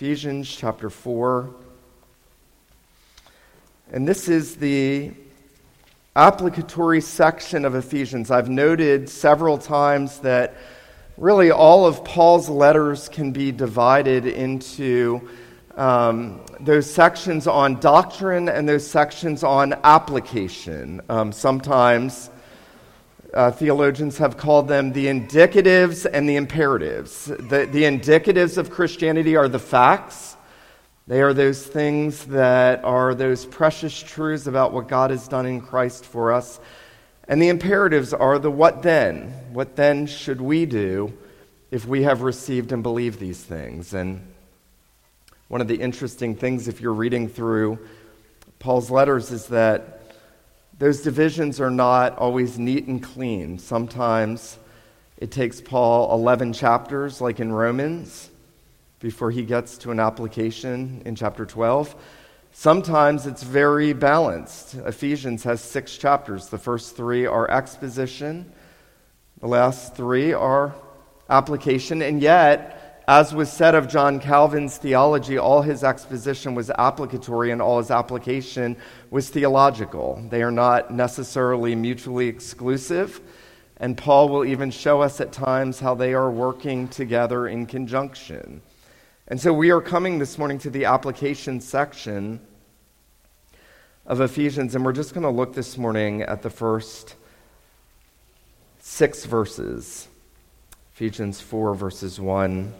Ephesians chapter 4. And this is the applicatory section of Ephesians. I've noted several times that really all of Paul's letters can be divided into um, those sections on doctrine and those sections on application. Um, sometimes uh, theologians have called them the indicatives and the imperatives. The, the indicatives of Christianity are the facts. They are those things that are those precious truths about what God has done in Christ for us. And the imperatives are the what then? What then should we do if we have received and believed these things? And one of the interesting things, if you're reading through Paul's letters, is that those divisions are not always neat and clean. Sometimes it takes Paul 11 chapters, like in Romans, before he gets to an application in chapter 12. Sometimes it's very balanced. Ephesians has six chapters. The first three are exposition, the last three are application, and yet, as was said of John Calvin's theology, all his exposition was applicatory and all his application was theological. They are not necessarily mutually exclusive, and Paul will even show us at times how they are working together in conjunction. And so we are coming this morning to the application section of Ephesians, and we're just going to look this morning at the first six verses Ephesians 4, verses 1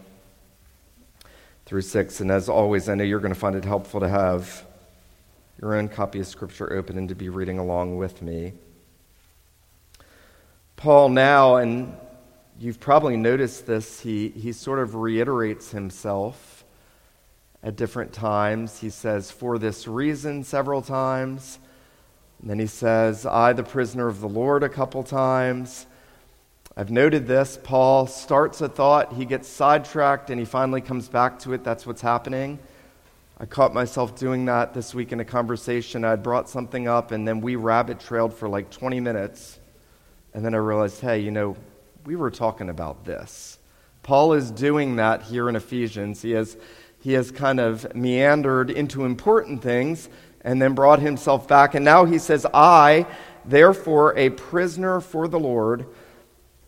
through 6. And as always, I know you're going to find it helpful to have your own copy of Scripture open and to be reading along with me. Paul, now, and you've probably noticed this, he, he sort of reiterates himself at different times. He says, for this reason, several times. And then he says, I, the prisoner of the Lord, a couple times. I've noted this. Paul starts a thought, he gets sidetracked, and he finally comes back to it. That's what's happening. I caught myself doing that this week in a conversation. I'd brought something up, and then we rabbit trailed for like 20 minutes. And then I realized, hey, you know, we were talking about this. Paul is doing that here in Ephesians. He has, he has kind of meandered into important things and then brought himself back. And now he says, I, therefore, a prisoner for the Lord,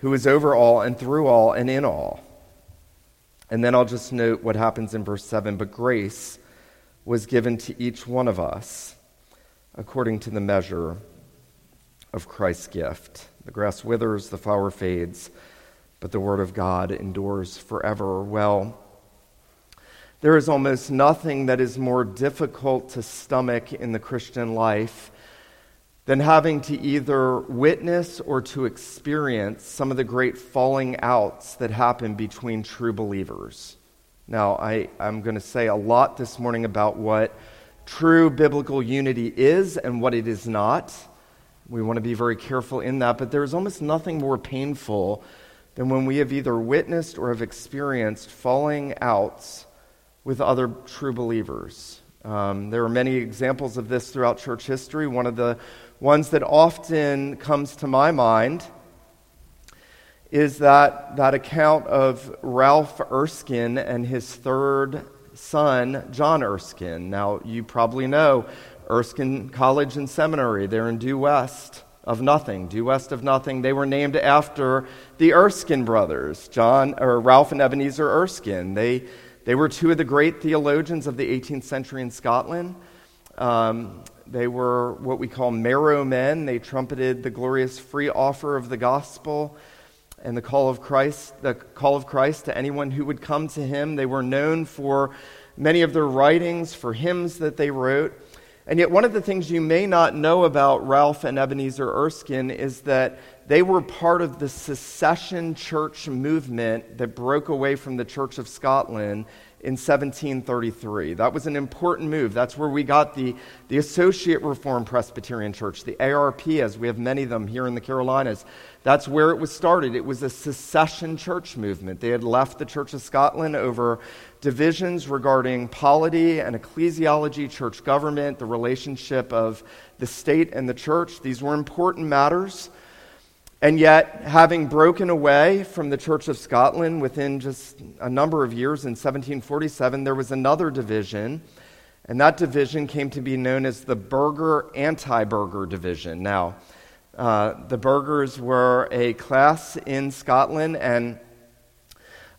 who is over all and through all and in all. And then I'll just note what happens in verse 7 but grace was given to each one of us according to the measure of Christ's gift. The grass withers, the flower fades, but the word of God endures forever. Well, there is almost nothing that is more difficult to stomach in the Christian life than having to either witness or to experience some of the great falling outs that happen between true believers. Now, I, I'm going to say a lot this morning about what true biblical unity is and what it is not. We want to be very careful in that, but there's almost nothing more painful than when we have either witnessed or have experienced falling outs with other true believers. Um, there are many examples of this throughout church history. One of the ones that often comes to my mind is that, that account of Ralph Erskine and his third son, John Erskine. Now, you probably know Erskine College and Seminary. They're in due west of nothing, due west of nothing. They were named after the Erskine brothers, John or Ralph and Ebenezer Erskine. They, they were two of the great theologians of the 18th century in Scotland. Um, they were what we call marrow men. They trumpeted the glorious free offer of the gospel and the call of Christ, the call of Christ to anyone who would come to him. They were known for many of their writings, for hymns that they wrote. And yet, one of the things you may not know about Ralph and Ebenezer Erskine is that they were part of the secession church movement that broke away from the Church of Scotland in 1733. That was an important move. That's where we got the, the Associate Reformed Presbyterian Church, the ARP, as we have many of them here in the Carolinas. That's where it was started. It was a secession church movement. They had left the Church of Scotland over divisions regarding polity and ecclesiology, church government, the relationship of the state and the church. These were important matters. And yet, having broken away from the Church of Scotland within just a number of years in 1747, there was another division, and that division came to be known as the Burgher Anti Burgher division. Now, uh, the Burghers were a class in Scotland and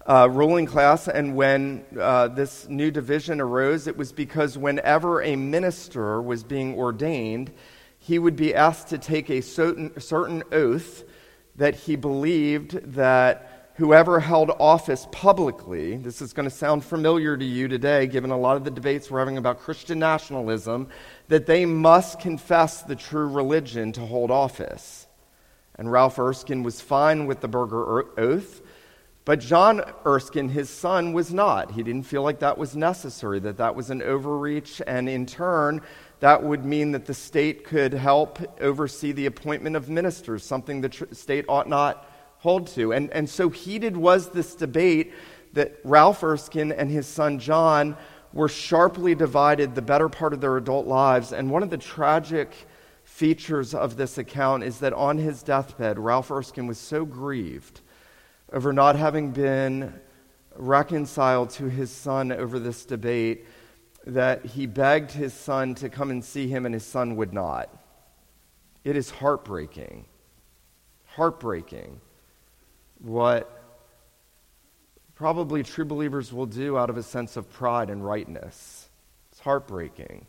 uh, ruling class, and when uh, this new division arose, it was because whenever a minister was being ordained, he would be asked to take a certain, certain oath that he believed that whoever held office publicly, this is going to sound familiar to you today, given a lot of the debates we're having about Christian nationalism, that they must confess the true religion to hold office. And Ralph Erskine was fine with the Burgher er, Oath, but John Erskine, his son, was not. He didn't feel like that was necessary, that that was an overreach, and in turn, that would mean that the state could help oversee the appointment of ministers, something the tr- state ought not hold to. And, and so heated was this debate that Ralph Erskine and his son John were sharply divided the better part of their adult lives. And one of the tragic features of this account is that on his deathbed, Ralph Erskine was so grieved over not having been reconciled to his son over this debate that he begged his son to come and see him, and his son would not. It is heartbreaking. Heartbreaking what probably true believers will do out of a sense of pride and rightness. It's heartbreaking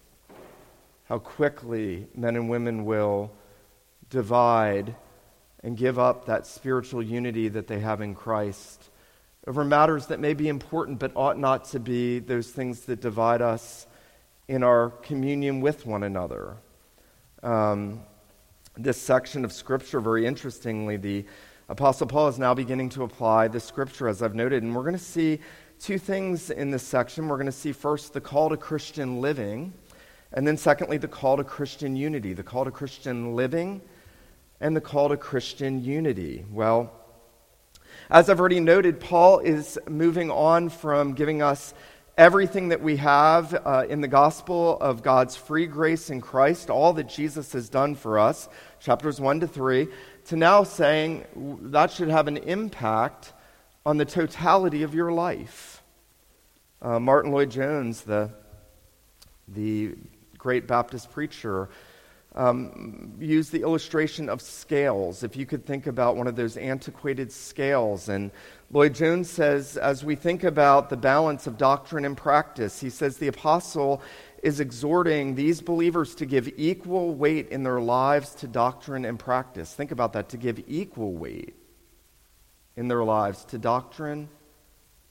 how quickly men and women will divide and give up that spiritual unity that they have in Christ over matters that may be important but ought not to be those things that divide us in our communion with one another. Um, this section of Scripture, very interestingly, the Apostle Paul is now beginning to apply the Scripture, as I've noted, and we're going to see two things in this section. We're going to see first the call to Christian living, and then secondly, the call to Christian unity, the call to Christian living, and the call to Christian unity. Well, as I've already noted, Paul is moving on from giving us everything that we have uh, in the gospel of God's free grace in Christ, all that Jesus has done for us, chapters 1 to 3, to now saying that should have an impact on the totality of your life. Uh, Martyn Lloyd-Jones, the, the great Baptist preacher, um, use the illustration of scales. If you could think about one of those antiquated scales. And Lloyd-Jones says, as we think about the balance of doctrine and practice, he says the apostle is exhorting these believers to give equal weight in their lives to doctrine and practice. Think about that, to give equal weight in their lives to doctrine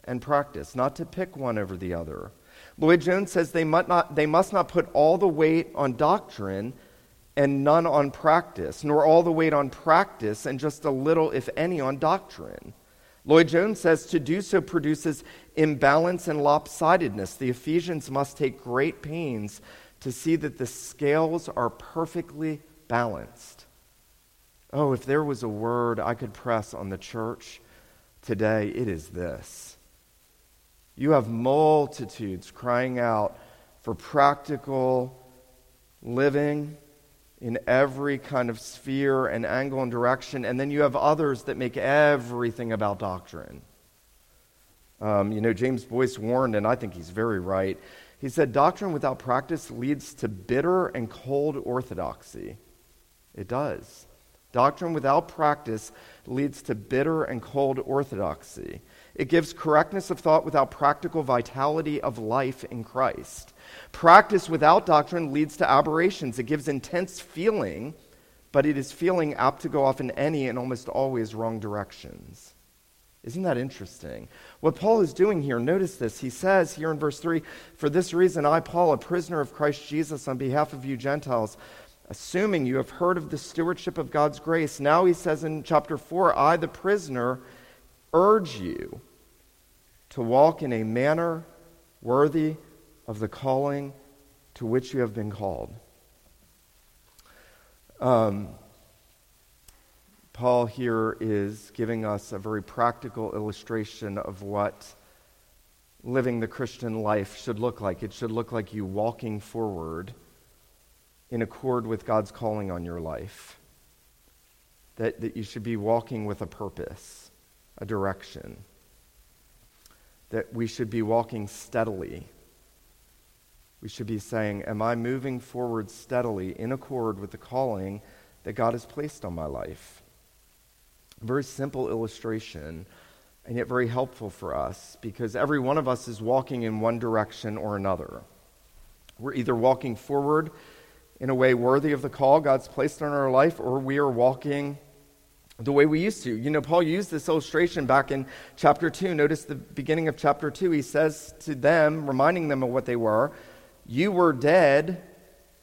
and practice, not to pick one over the other. Lloyd-Jones says they must, not, they must not put all the weight on doctrine and none on practice, nor all the weight on practice and just a little, if any, on doctrine. Lloyd-Jones says to do so produces imbalance and lopsidedness. The Ephesians must take great pains to see that the scales are perfectly balanced. Oh, if there was a word I could press on the church today, it is this. You have multitudes crying out for practical living in every kind of sphere and angle and direction, and then you have others that make everything about doctrine. Um, you know, James Boice warned, and I think he's very right. He said, Doctrine without practice leads to bitter and cold orthodoxy. It does. Doctrine without practice leads to bitter and cold orthodoxy. It gives correctness of thought without practical vitality of life in Christ. Practice without doctrine leads to aberrations. It gives intense feeling, but it is feeling apt to go off in any and almost always wrong directions. Isn't that interesting? What Paul is doing here, notice this. He says here in verse 3 For this reason, I, Paul, a prisoner of Christ Jesus, on behalf of you Gentiles, assuming you have heard of the stewardship of God's grace. Now he says in chapter 4 I, the prisoner, urge you to walk in a manner worthy of the calling to which you have been called. Um, Paul here is giving us a very practical illustration of what living the Christian life should look like. It should look like you walking forward in accord with God's calling on your life. That, that you should be walking with a purpose, a direction. That we should be walking steadily. We should be saying, Am I moving forward steadily in accord with the calling that God has placed on my life? very simple illustration, and yet very helpful for us because every one of us is walking in one direction or another. We're either walking forward in a way worthy of the call God's placed on our life, or we are walking the way we used to. You know, Paul used this illustration back in chapter 2. Notice the beginning of chapter 2. He says to them, reminding them of what they were, You were dead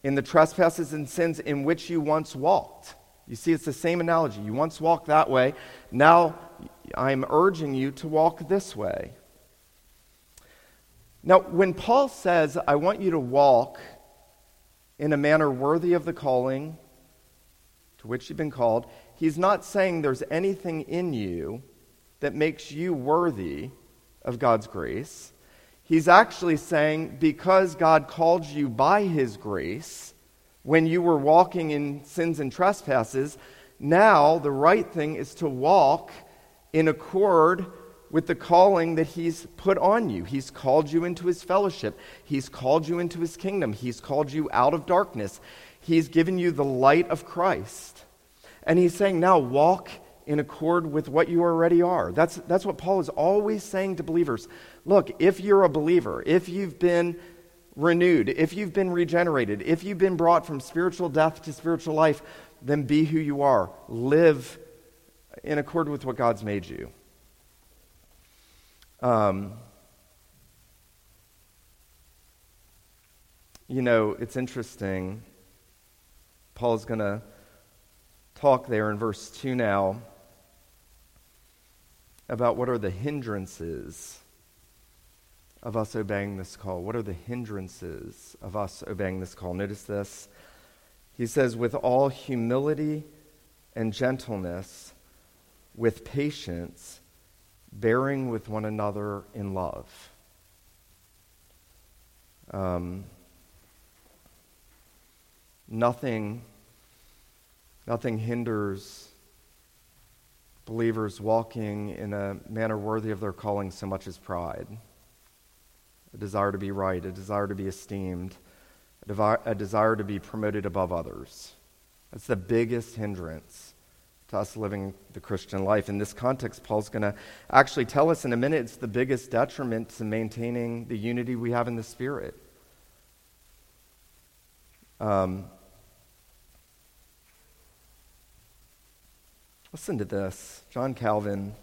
in the trespasses and sins in which you once walked. You see, it's the same analogy. You once walked that way. Now I'm urging you to walk this way. Now, when Paul says, I want you to walk in a manner worthy of the calling to which you've been called, he's not saying there's anything in you that makes you worthy of God's grace. He's actually saying, because God called you by his grace, when you were walking in sins and trespasses. Now, the right thing is to walk in accord with the calling that He's put on you. He's called you into His fellowship, He's called you into His kingdom, He's called you out of darkness, He's given you the light of Christ. And He's saying, now walk in accord with what you already are. That's, that's what Paul is always saying to believers. Look, if you're a believer, if you've been renewed, if you've been regenerated, if you've been brought from spiritual death to spiritual life, then be who you are. Live in accord with what God's made you. Um, you know, it's interesting. Paul's going to talk there in verse 2 now about what are the hindrances of us obeying this call? What are the hindrances of us obeying this call? Notice this. He says, with all humility and gentleness, with patience, bearing with one another in love. Um, nothing, nothing hinders believers walking in a manner worthy of their calling so much as pride a desire to be right, a desire to be esteemed, a, devi- a desire to be promoted above others. That's the biggest hindrance to us living the Christian life. In this context, Paul's going to actually tell us in a minute it's the biggest detriment to maintaining the unity we have in the Spirit. Um, listen to this. John Calvin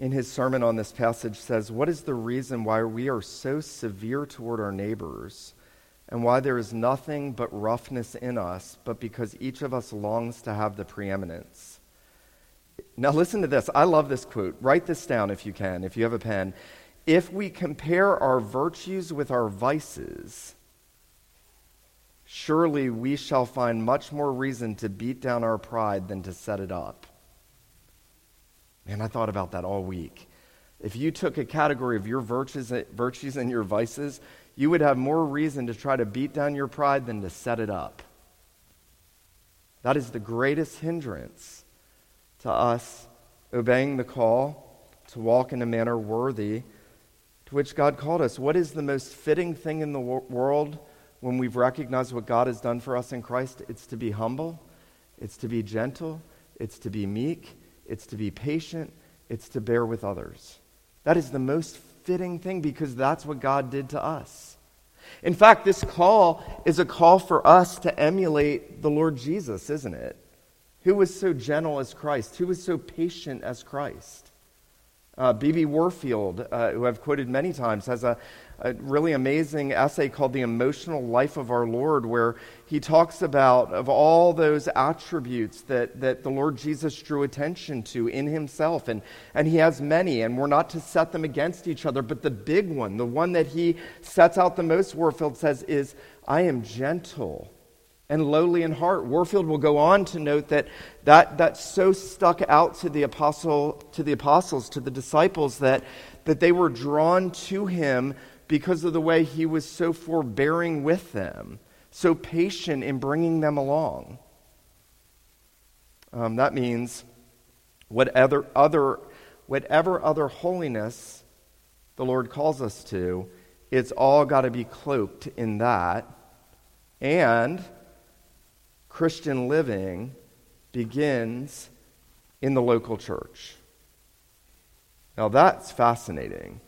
in his sermon on this passage says, What is the reason why we are so severe toward our neighbors and why there is nothing but roughness in us, but because each of us longs to have the preeminence? Now, listen to this. I love this quote. Write this down if you can, if you have a pen. If we compare our virtues with our vices, surely we shall find much more reason to beat down our pride than to set it up. Man, I thought about that all week. If you took a category of your virtues, virtues and your vices, you would have more reason to try to beat down your pride than to set it up. That is the greatest hindrance to us obeying the call to walk in a manner worthy to which God called us. What is the most fitting thing in the world when we've recognized what God has done for us in Christ? It's to be humble, it's to be gentle, it's to be meek, it's to be patient, it's to bear with others. That is the most fitting thing because that's what God did to us. In fact, this call is a call for us to emulate the Lord Jesus, isn't it? Who was so gentle as Christ, who was so patient as Christ. B.B. Uh, Warfield, uh, who I've quoted many times, has a, a really amazing essay called The Emotional Life of Our Lord, where he talks about of all those attributes that, that the Lord Jesus drew attention to in himself. And, and he has many, and we're not to set them against each other. But the big one, the one that he sets out the most, Warfield says, is I am gentle and lowly in heart. Warfield will go on to note that that, that so stuck out to the apostle to the apostles, to the disciples, that, that they were drawn to him because of the way he was so forbearing with them, so patient in bringing them along. Um, that means whatever other, whatever other holiness the Lord calls us to, it's all got to be cloaked in that. And Christian living begins in the local church. Now, that's fascinating.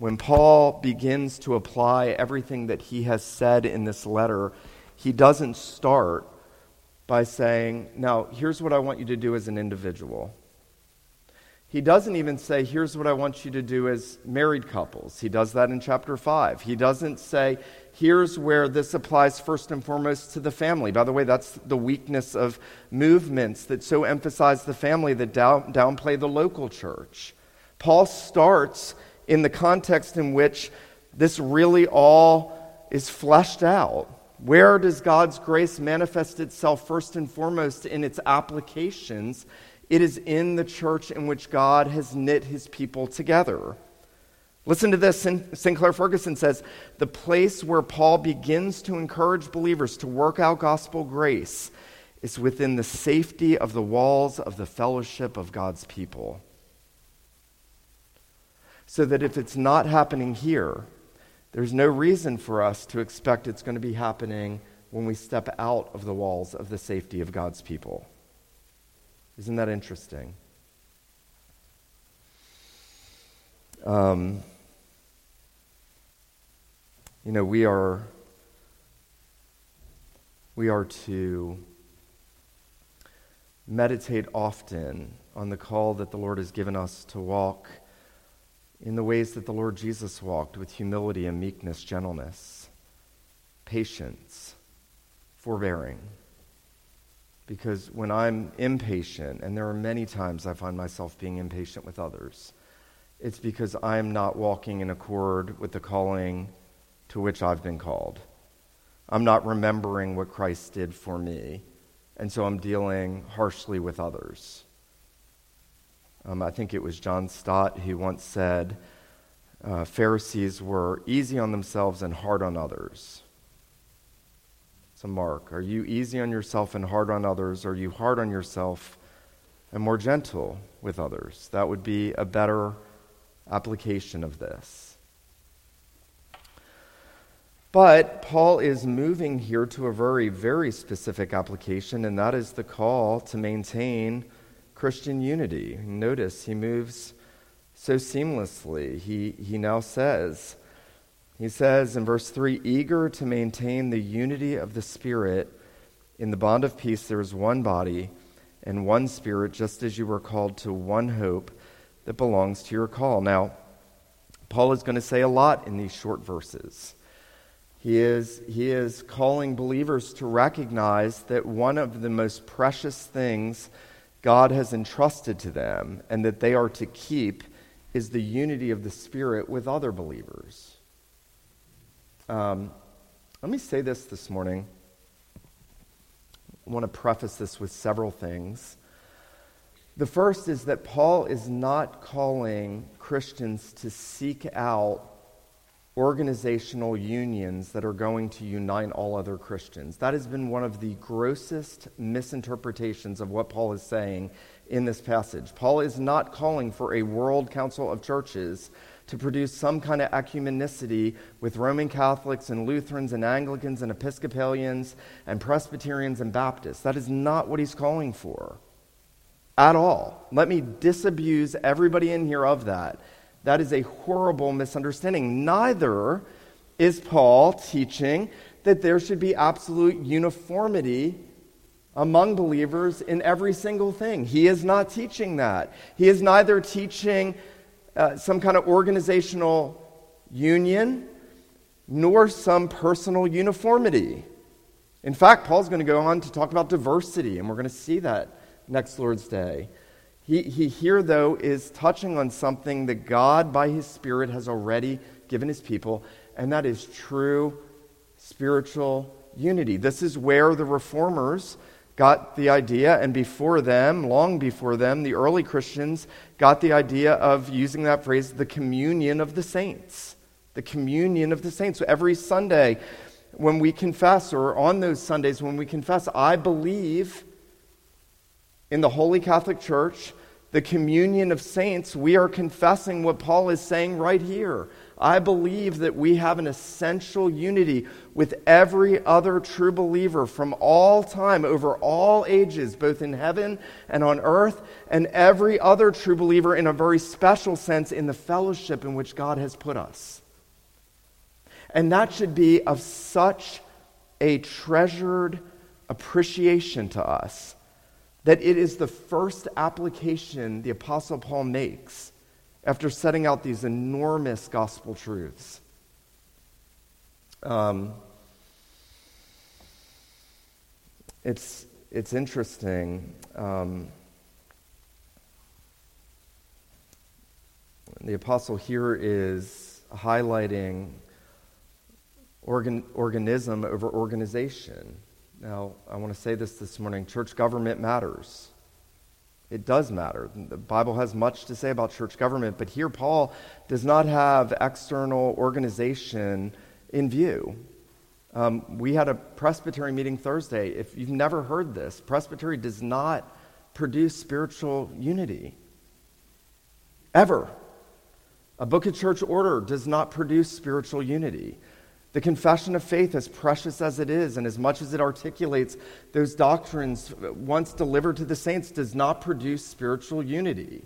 When Paul begins to apply everything that he has said in this letter, he doesn't start by saying, Now, here's what I want you to do as an individual. He doesn't even say, Here's what I want you to do as married couples. He does that in chapter 5. He doesn't say, Here's where this applies first and foremost to the family. By the way, that's the weakness of movements that so emphasize the family that down, downplay the local church. Paul starts in the context in which this really all is fleshed out. Where does God's grace manifest itself first and foremost in its applications? It is in the church in which God has knit his people together. Listen to this. Sinclair Ferguson says the place where Paul begins to encourage believers to work out gospel grace is within the safety of the walls of the fellowship of God's people so that if it's not happening here, there's no reason for us to expect it's going to be happening when we step out of the walls of the safety of God's people. Isn't that interesting? Um, you know, we are we are to meditate often on the call that the Lord has given us to walk in the ways that the Lord Jesus walked with humility and meekness, gentleness, patience, forbearing. Because when I'm impatient, and there are many times I find myself being impatient with others, it's because I'm not walking in accord with the calling to which I've been called. I'm not remembering what Christ did for me, and so I'm dealing harshly with others. Um, I think it was John Stott who once said uh, Pharisees were easy on themselves and hard on others. So, Mark, are you easy on yourself and hard on others? Or are you hard on yourself and more gentle with others? That would be a better application of this. But Paul is moving here to a very, very specific application, and that is the call to maintain Christian unity. Notice he moves so seamlessly. He, he now says, he says in verse 3 eager to maintain the unity of the Spirit. In the bond of peace, there is one body and one Spirit, just as you were called to one hope that belongs to your call. Now, Paul is going to say a lot in these short verses. He is, he is calling believers to recognize that one of the most precious things God has entrusted to them and that they are to keep is the unity of the Spirit with other believers. Um, let me say this this morning. I want to preface this with several things. The first is that Paul is not calling Christians to seek out organizational unions that are going to unite all other Christians. That has been one of the grossest misinterpretations of what Paul is saying in this passage. Paul is not calling for a world council of churches to produce some kind of ecumenicity with Roman Catholics and Lutherans and Anglicans and Episcopalians and Presbyterians and Baptists. That is not what he's calling for at all. Let me disabuse everybody in here of that. That is a horrible misunderstanding. Neither is Paul teaching that there should be absolute uniformity among believers in every single thing. He is not teaching that. He is neither teaching uh, some kind of organizational union, nor some personal uniformity. In fact, Paul's going to go on to talk about diversity, and we're going to see that next Lord's Day. He, he here, though, is touching on something that God, by his Spirit, has already given his people, and that is true spiritual unity. This is where the reformers got the idea, and before them, long before them, the early Christians got the idea of using that phrase, the communion of the saints. The communion of the saints. So every Sunday, when we confess, or on those Sundays when we confess, I believe in the Holy Catholic Church, the communion of saints, we are confessing what Paul is saying right here. I believe that we have an essential unity with every other true believer from all time, over all ages, both in heaven and on earth, and every other true believer in a very special sense in the fellowship in which God has put us. And that should be of such a treasured appreciation to us that it is the first application the Apostle Paul makes after setting out these enormous gospel truths. Um, it's, it's interesting. Um, the apostle here is highlighting organ, organism over organization. Now, I want to say this this morning church government matters. It does matter. The Bible has much to say about church government, but here Paul does not have external organization in view. Um, we had a presbytery meeting Thursday. If you've never heard this, presbytery does not produce spiritual unity. Ever. A book of church order does not produce spiritual unity. The confession of faith, as precious as it is, and as much as it articulates those doctrines once delivered to the saints, does not produce spiritual unity.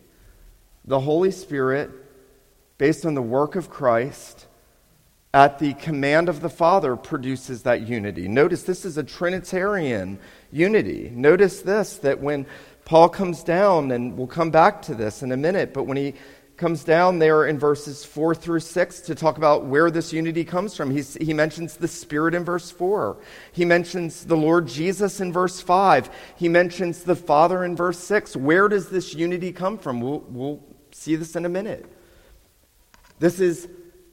The Holy Spirit, based on the work of Christ, at the command of the Father, produces that unity. Notice this is a Trinitarian unity. Notice this that when Paul comes down, and we'll come back to this in a minute, but when he comes down there in verses 4 through 6 to talk about where this unity comes from. He's, he mentions the Spirit in verse 4. He mentions the Lord Jesus in verse 5. He mentions the Father in verse 6. Where does this unity come from? We'll, we'll see this in a minute. This is,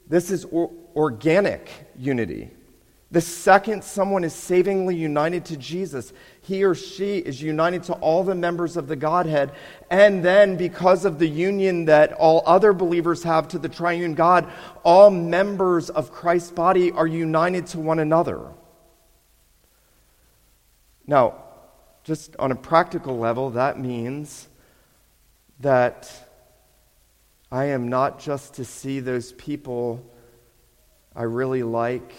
this is or, organic unity. The second someone is savingly united to Jesus, he or she is united to all the members of the Godhead. And then, because of the union that all other believers have to the triune God, all members of Christ's body are united to one another. Now, just on a practical level, that means that I am not just to see those people I really like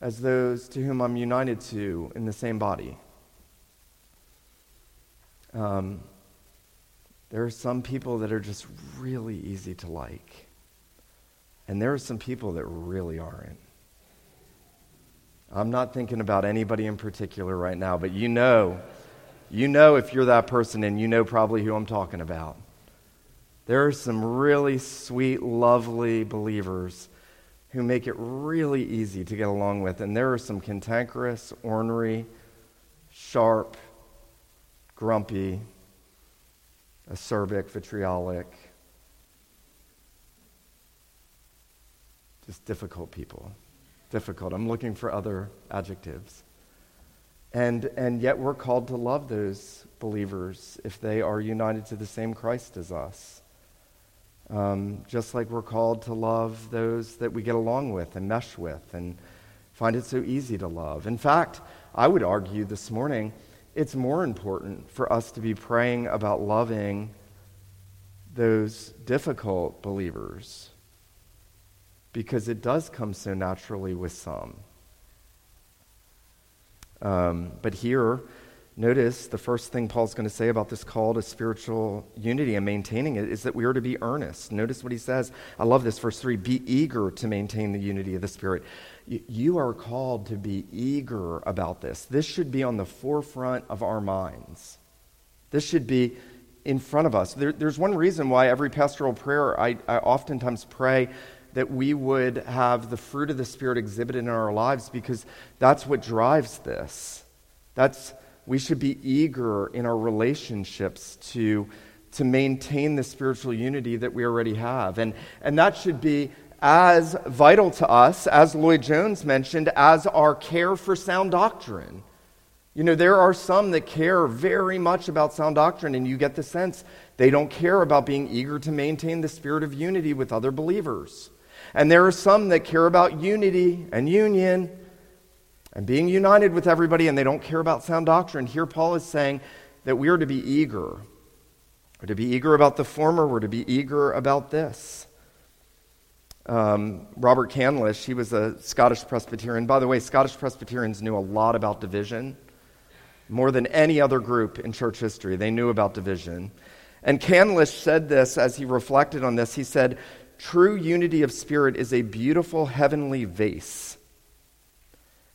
as those to whom I'm united to in the same body. Um, there are some people that are just really easy to like, and there are some people that really aren't. I'm not thinking about anybody in particular right now, but you know, you know if you're that person, and you know probably who I'm talking about. There are some really sweet, lovely believers who make it really easy to get along with. And there are some cantankerous, ornery, sharp, grumpy, acerbic, vitriolic, just difficult people. Difficult. I'm looking for other adjectives. And, and yet we're called to love those believers if they are united to the same Christ as us. Um, just like we're called to love those that we get along with and mesh with and find it so easy to love. In fact, I would argue this morning it's more important for us to be praying about loving those difficult believers because it does come so naturally with some. Um, but here, Notice the first thing Paul's going to say about this call to spiritual unity and maintaining it is that we are to be earnest. Notice what he says. I love this, verse 3 be eager to maintain the unity of the Spirit. You are called to be eager about this. This should be on the forefront of our minds. This should be in front of us. There, there's one reason why every pastoral prayer I, I oftentimes pray that we would have the fruit of the Spirit exhibited in our lives because that's what drives this. That's, we should be eager in our relationships to, to maintain the spiritual unity that we already have. And, and that should be as vital to us, as Lloyd Jones mentioned, as our care for sound doctrine. You know, there are some that care very much about sound doctrine, and you get the sense they don't care about being eager to maintain the spirit of unity with other believers. And there are some that care about unity and union and being united with everybody, and they don't care about sound doctrine. Here, Paul is saying that we are to be eager. We're to be eager about the former, we're to be eager about this. Um, Robert Candlish, he was a Scottish Presbyterian. By the way, Scottish Presbyterians knew a lot about division, more than any other group in church history. They knew about division. And Candlish said this as he reflected on this. He said, True unity of spirit is a beautiful heavenly vase,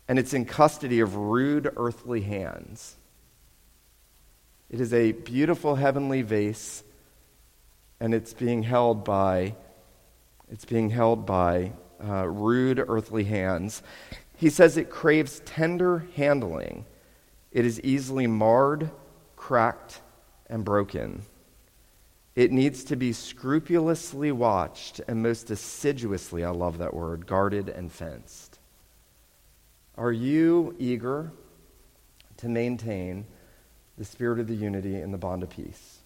and it's in custody of rude earthly hands. It is a beautiful heavenly vase, and it's being held by it's being held by uh, rude earthly hands. He says it craves tender handling. It is easily marred, cracked, and broken. It needs to be scrupulously watched and most assiduously, I love that word, guarded and fenced. Are you eager to maintain the spirit of the unity and the bond of peace?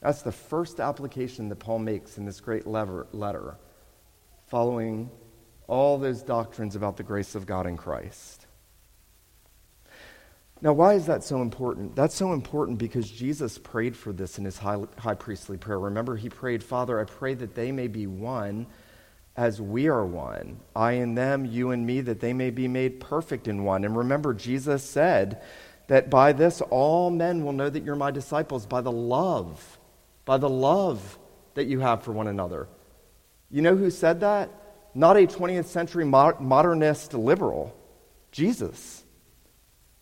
That's the first application that Paul makes in this great letter, following all those doctrines about the grace of God in Christ. Now, why is that so important? That's so important because Jesus prayed for this in his high, high, priestly prayer. Remember, he prayed, Father, I pray that they may be one as we are one. I and them, you and me, that they may be made perfect in one. And remember, Jesus said that by this all men will know that you're my disciples, by the love, by the love that you have for one another. You know who said that? Not a 20th century modernist liberal, Jesus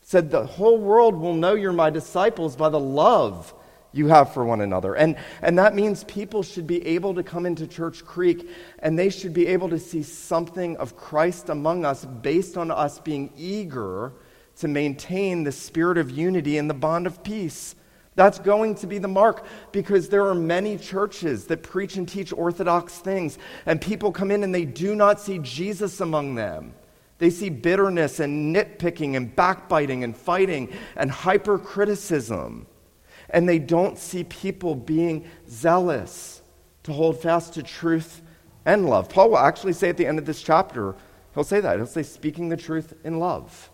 said, The whole world will know you're my disciples by the love you have for one another. And, and that means people should be able to come into Church Creek and they should be able to see something of Christ among us based on us being eager to maintain the spirit of unity and the bond of peace. That's going to be the mark because there are many churches that preach and teach orthodox things, and people come in and they do not see Jesus among them. They see bitterness and nitpicking and backbiting and fighting and hypercriticism. And they don't see people being zealous to hold fast to truth and love. Paul will actually say at the end of this chapter, he'll say that. He'll say, speaking the truth in love.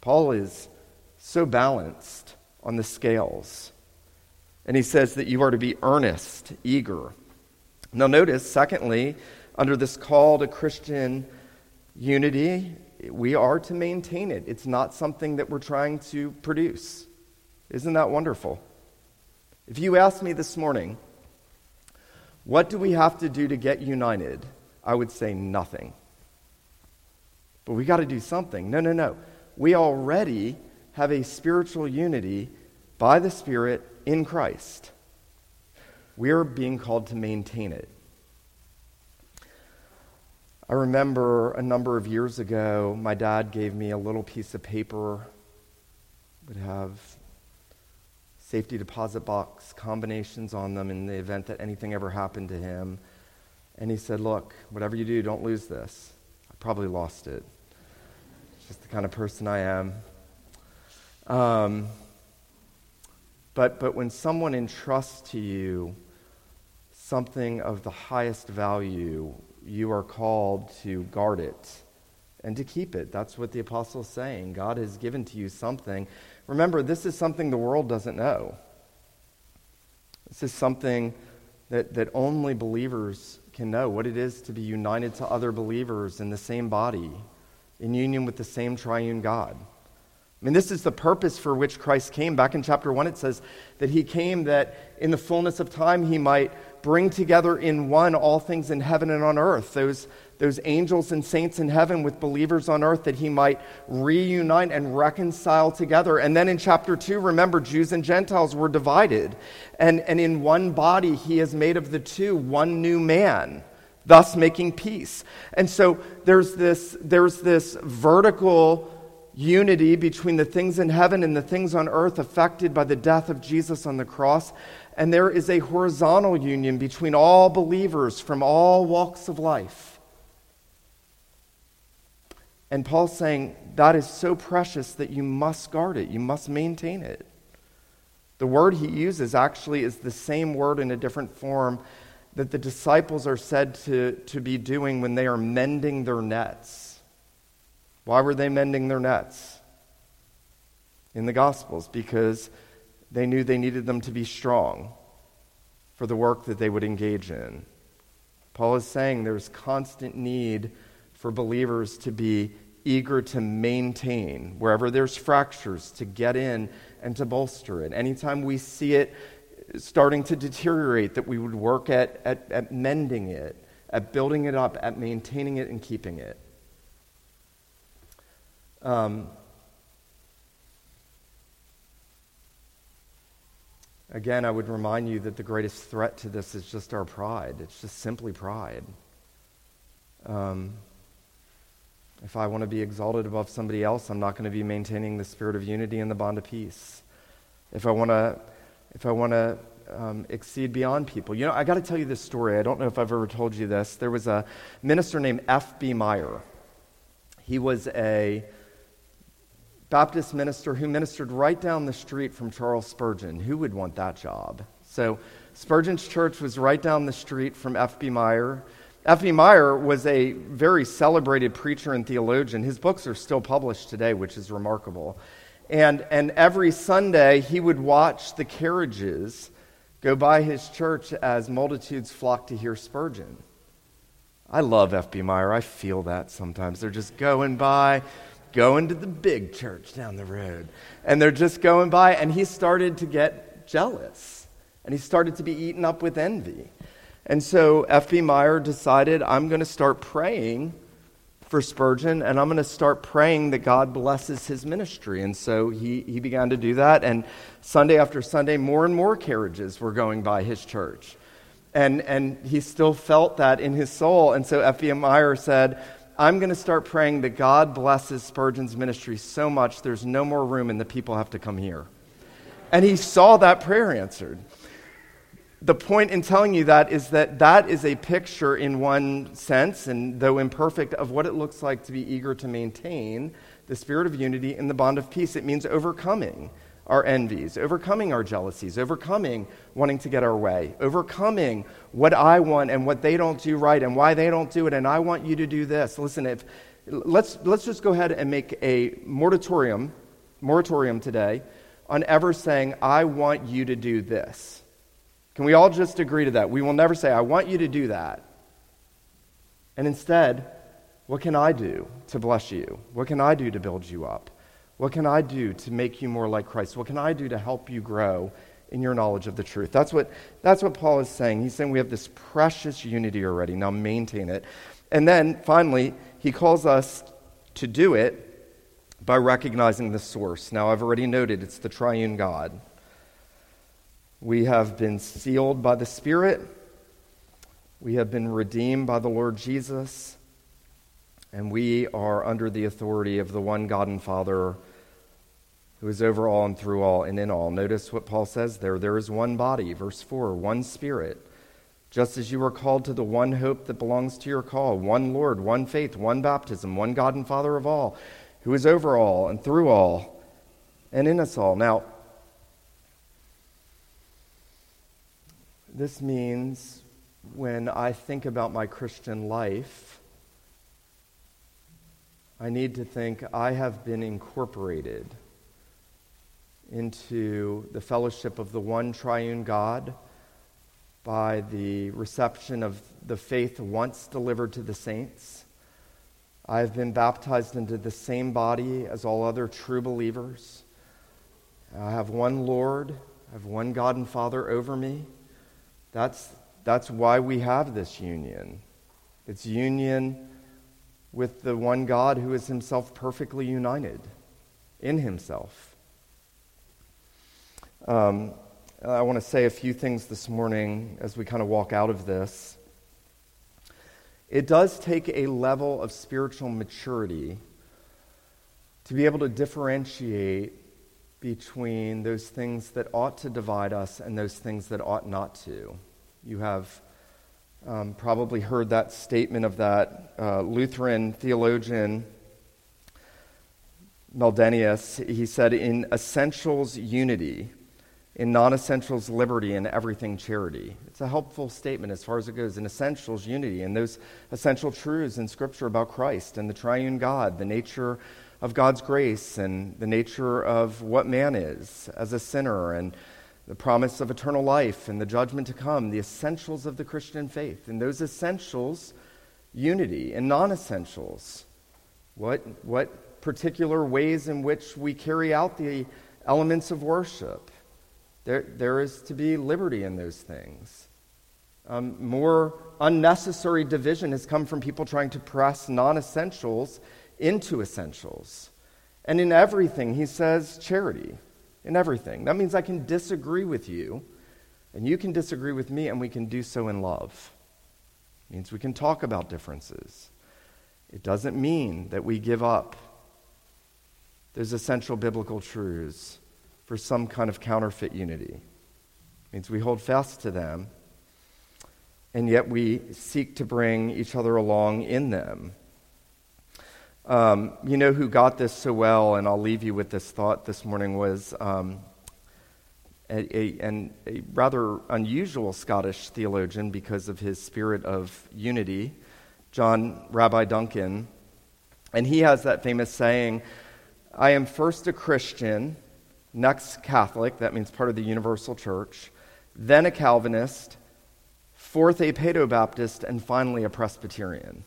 Paul is so balanced on the scales. And he says that you are to be earnest, eager. Now, notice, secondly, under this call to Christian Unity, we are to maintain it. It's not something that we're trying to produce. Isn't that wonderful? If you asked me this morning, what do we have to do to get united? I would say nothing. But we got to do something. No, no, no. We already have a spiritual unity by the Spirit in Christ. We are being called to maintain it. I remember a number of years ago, my dad gave me a little piece of paper would have safety deposit box combinations on them in the event that anything ever happened to him. And he said, Look, whatever you do, don't lose this. I probably lost it. It's just the kind of person I am. Um, but, but when someone entrusts to you something of the highest value, you are called to guard it and to keep it. That's what the apostle is saying. God has given to you something. Remember, this is something the world doesn't know. This is something that, that only believers can know what it is to be united to other believers in the same body, in union with the same triune God. I mean, this is the purpose for which Christ came. Back in chapter 1, it says that he came that in the fullness of time he might bring together in one all things in heaven and on earth, those, those angels and saints in heaven with believers on earth that he might reunite and reconcile together. And then in chapter 2, remember, Jews and Gentiles were divided. And, and in one body, he has made of the two one new man, thus making peace. And so there's this, there's this vertical unity between the things in heaven and the things on earth affected by the death of Jesus on the cross. And there is a horizontal union between all believers from all walks of life. And Paul's saying that is so precious that you must guard it, you must maintain it. The word he uses actually is the same word in a different form that the disciples are said to, to be doing when they are mending their nets. Why were they mending their nets? In the Gospels, because they knew they needed them to be strong for the work that they would engage in. Paul is saying there's constant need for believers to be eager to maintain wherever there's fractures, to get in and to bolster it. Anytime we see it starting to deteriorate, that we would work at, at, at mending it, at building it up, at maintaining it and keeping it. Um, again, I would remind you that the greatest threat to this is just our pride. It's just simply pride. Um, if I want to be exalted above somebody else, I'm not going to be maintaining the spirit of unity and the bond of peace. If I want to, if I want to um, exceed beyond people, you know, I got to tell you this story. I don't know if I've ever told you this. There was a minister named F.B. Meyer. He was a Baptist minister who ministered right down the street from Charles Spurgeon. Who would want that job? So Spurgeon's church was right down the street from F.B. Meyer. F.B. Meyer was a very celebrated preacher and theologian. His books are still published today, which is remarkable. And, and every Sunday, he would watch the carriages go by his church as multitudes flocked to hear Spurgeon. I love F.B. Meyer. I feel that sometimes. They're just going by, going to the big church down the road. And they're just going by, and he started to get jealous. And he started to be eaten up with envy. And so F.B. Meyer decided, I'm going to start praying for Spurgeon, and I'm going to start praying that God blesses his ministry. And so he, he began to do that. And Sunday after Sunday, more and more carriages were going by his church. And, and he still felt that in his soul. And so F.B. Meyer said, I'm going to start praying that God blesses Spurgeon's ministry so much there's no more room and the people have to come here. And he saw that prayer answered the point in telling you that is that that is a picture, in one sense, and though imperfect, of what it looks like to be eager to maintain the spirit of unity in the bond of peace. It means overcoming our envies, overcoming our jealousies, overcoming wanting to get our way, overcoming what I want and what they don't do right and why they don't do it, and I want you to do this. Listen, if let's let's just go ahead and make a moratorium, moratorium today on ever saying, I want you to do this. Can we all just agree to that? We will never say, I want you to do that. And instead, what can I do to bless you? What can I do to build you up? What can I do to make you more like Christ? What can I do to help you grow in your knowledge of the truth? That's what, that's what Paul is saying. He's saying we have this precious unity already. Now maintain it. And then finally, he calls us to do it by recognizing the source. Now, I've already noted it's the triune God. We have been sealed by the Spirit. We have been redeemed by the Lord Jesus. And we are under the authority of the one God and Father who is over all and through all and in all. Notice what Paul says there. There is one body, verse 4, one Spirit. Just as you were called to the one hope that belongs to your call, one Lord, one faith, one baptism, one God and Father of all, who is over all and through all and in us all. Now, This means when I think about my Christian life, I need to think I have been incorporated into the fellowship of the one triune God by the reception of the faith once delivered to the saints. I have been baptized into the same body as all other true believers. I have one Lord, I have one God and Father over me. That's, that's why we have this union. It's union with the one God who is himself perfectly united in himself. Um, I want to say a few things this morning as we kind of walk out of this. It does take a level of spiritual maturity to be able to differentiate between those things that ought to divide us and those things that ought not to. You have um, probably heard that statement of that uh, Lutheran theologian, Meldenius. He said, In essentials, unity. In non essentials, liberty. In everything, charity. It's a helpful statement as far as it goes. In essentials, unity. And those essential truths in Scripture about Christ and the triune God, the nature of God's grace, and the nature of what man is as a sinner, and the promise of eternal life and the judgment to come, the essentials of the Christian faith. And those essentials, unity, and non essentials, what, what particular ways in which we carry out the elements of worship. There, there is to be liberty in those things. Um, more unnecessary division has come from people trying to press non essentials into essentials. And in everything, he says charity in everything. That means I can disagree with you, and you can disagree with me, and we can do so in love. It means we can talk about differences. It doesn't mean that we give up those essential biblical truths for some kind of counterfeit unity. It means we hold fast to them, and yet we seek to bring each other along in them. Um, you know who got this so well, and I'll leave you with this thought this morning, was um, a, a, a, rather unusual Scottish theologian because of his spirit of unity, John Rabbi Duncan. And he has that famous saying, I am first a Christian, next Catholic, that means part of the Universal Church, then a Calvinist, fourth a Paedo Baptist, and finally a Presbyterian.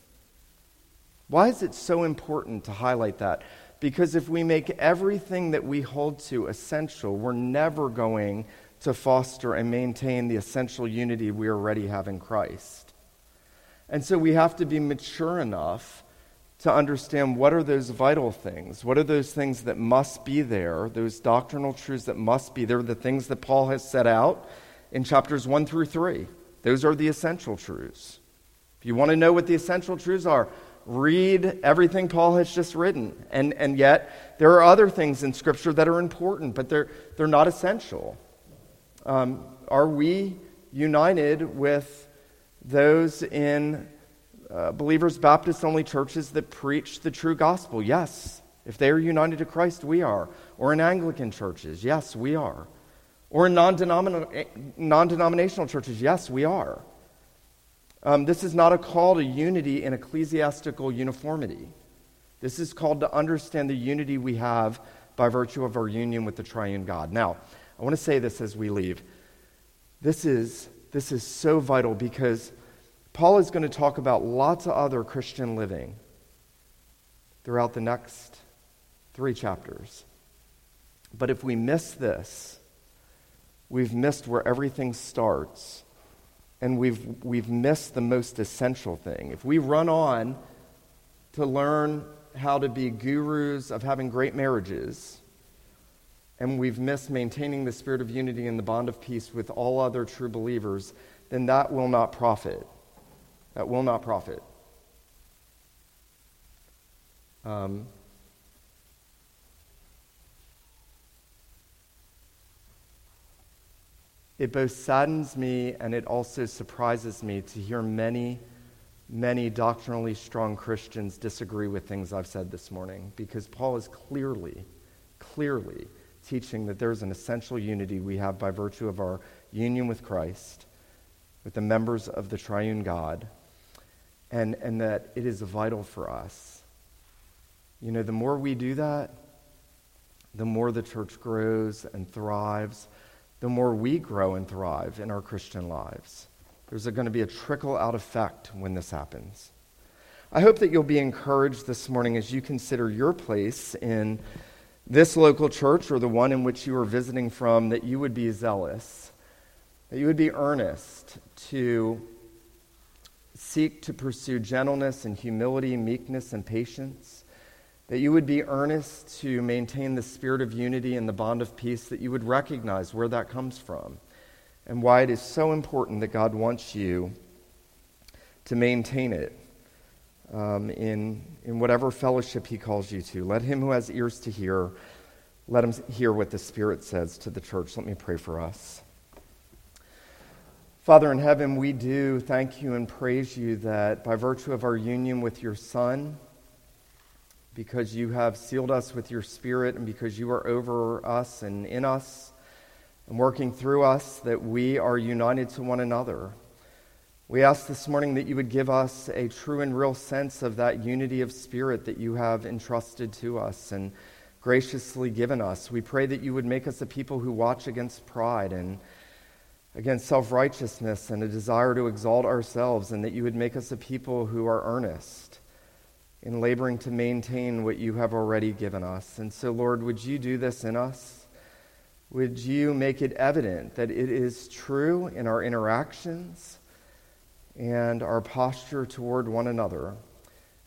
Why is it so important to highlight that? Because if we make everything that we hold to essential, we're never going to foster and maintain the essential unity we already have in Christ. And so we have to be mature enough to understand what are those vital things? What are those things that must be there, those doctrinal truths that must be there, the things that Paul has set out in chapters 1 through 3. Those are the essential truths. If you want to know what the essential truths are, read everything Paul has just written. And, and yet, there are other things in Scripture that are important, but they're, they're not essential. Um, are we united with those in uh, believers Baptist only churches that preach the true gospel? Yes. If they are united to Christ, we are. Or in Anglican churches? Yes, we are. Or in non denominational churches? Yes, we are. Um, this is not a call to unity in ecclesiastical uniformity. This is called to understand the unity we have by virtue of our union with the triune God. Now, I want to say this as we leave. This is, this is so vital because Paul is going to talk about lots of other Christian living throughout the next three chapters. But if we miss this, we've missed where everything starts and we've, we've missed the most essential thing. If we run on to learn how to be gurus of having great marriages, and we've missed maintaining the spirit of unity and the bond of peace with all other true believers, then that will not profit. That will not profit. Um, It both saddens me and it also surprises me to hear many, many doctrinally strong Christians disagree with things I've said this morning because Paul is clearly, clearly teaching that there's an essential unity we have by virtue of our union with Christ, with the members of the triune God, and, and that it is vital for us. You know, the more we do that, the more the church grows and thrives the more we grow and thrive in our Christian lives. There's going to be a trickle out effect when this happens. I hope that you'll be encouraged this morning as you consider your place in this local church or the one in which you are visiting from, that you would be zealous, that you would be earnest to seek to pursue gentleness and humility, meekness and patience, that you would be earnest to maintain the spirit of unity and the bond of peace, that you would recognize where that comes from and why it is so important that God wants you to maintain it um, in, in whatever fellowship He calls you to. Let him who has ears to hear, let him hear what the Spirit says to the church. Let me pray for us. Father in heaven, we do thank you and praise you that by virtue of our union with your Son, because you have sealed us with your Spirit and because you are over us and in us and working through us, that we are united to one another. We ask this morning that you would give us a true and real sense of that unity of spirit that you have entrusted to us and graciously given us. We pray that you would make us a people who watch against pride and against self righteousness and a desire to exalt ourselves, and that you would make us a people who are earnest in laboring to maintain what you have already given us. And so, Lord, would you do this in us? Would you make it evident that it is true in our interactions and our posture toward one another?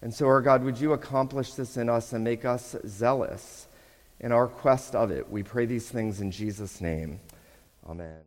And so, our God, would you accomplish this in us and make us zealous in our quest of it? We pray these things in Jesus' name. Amen.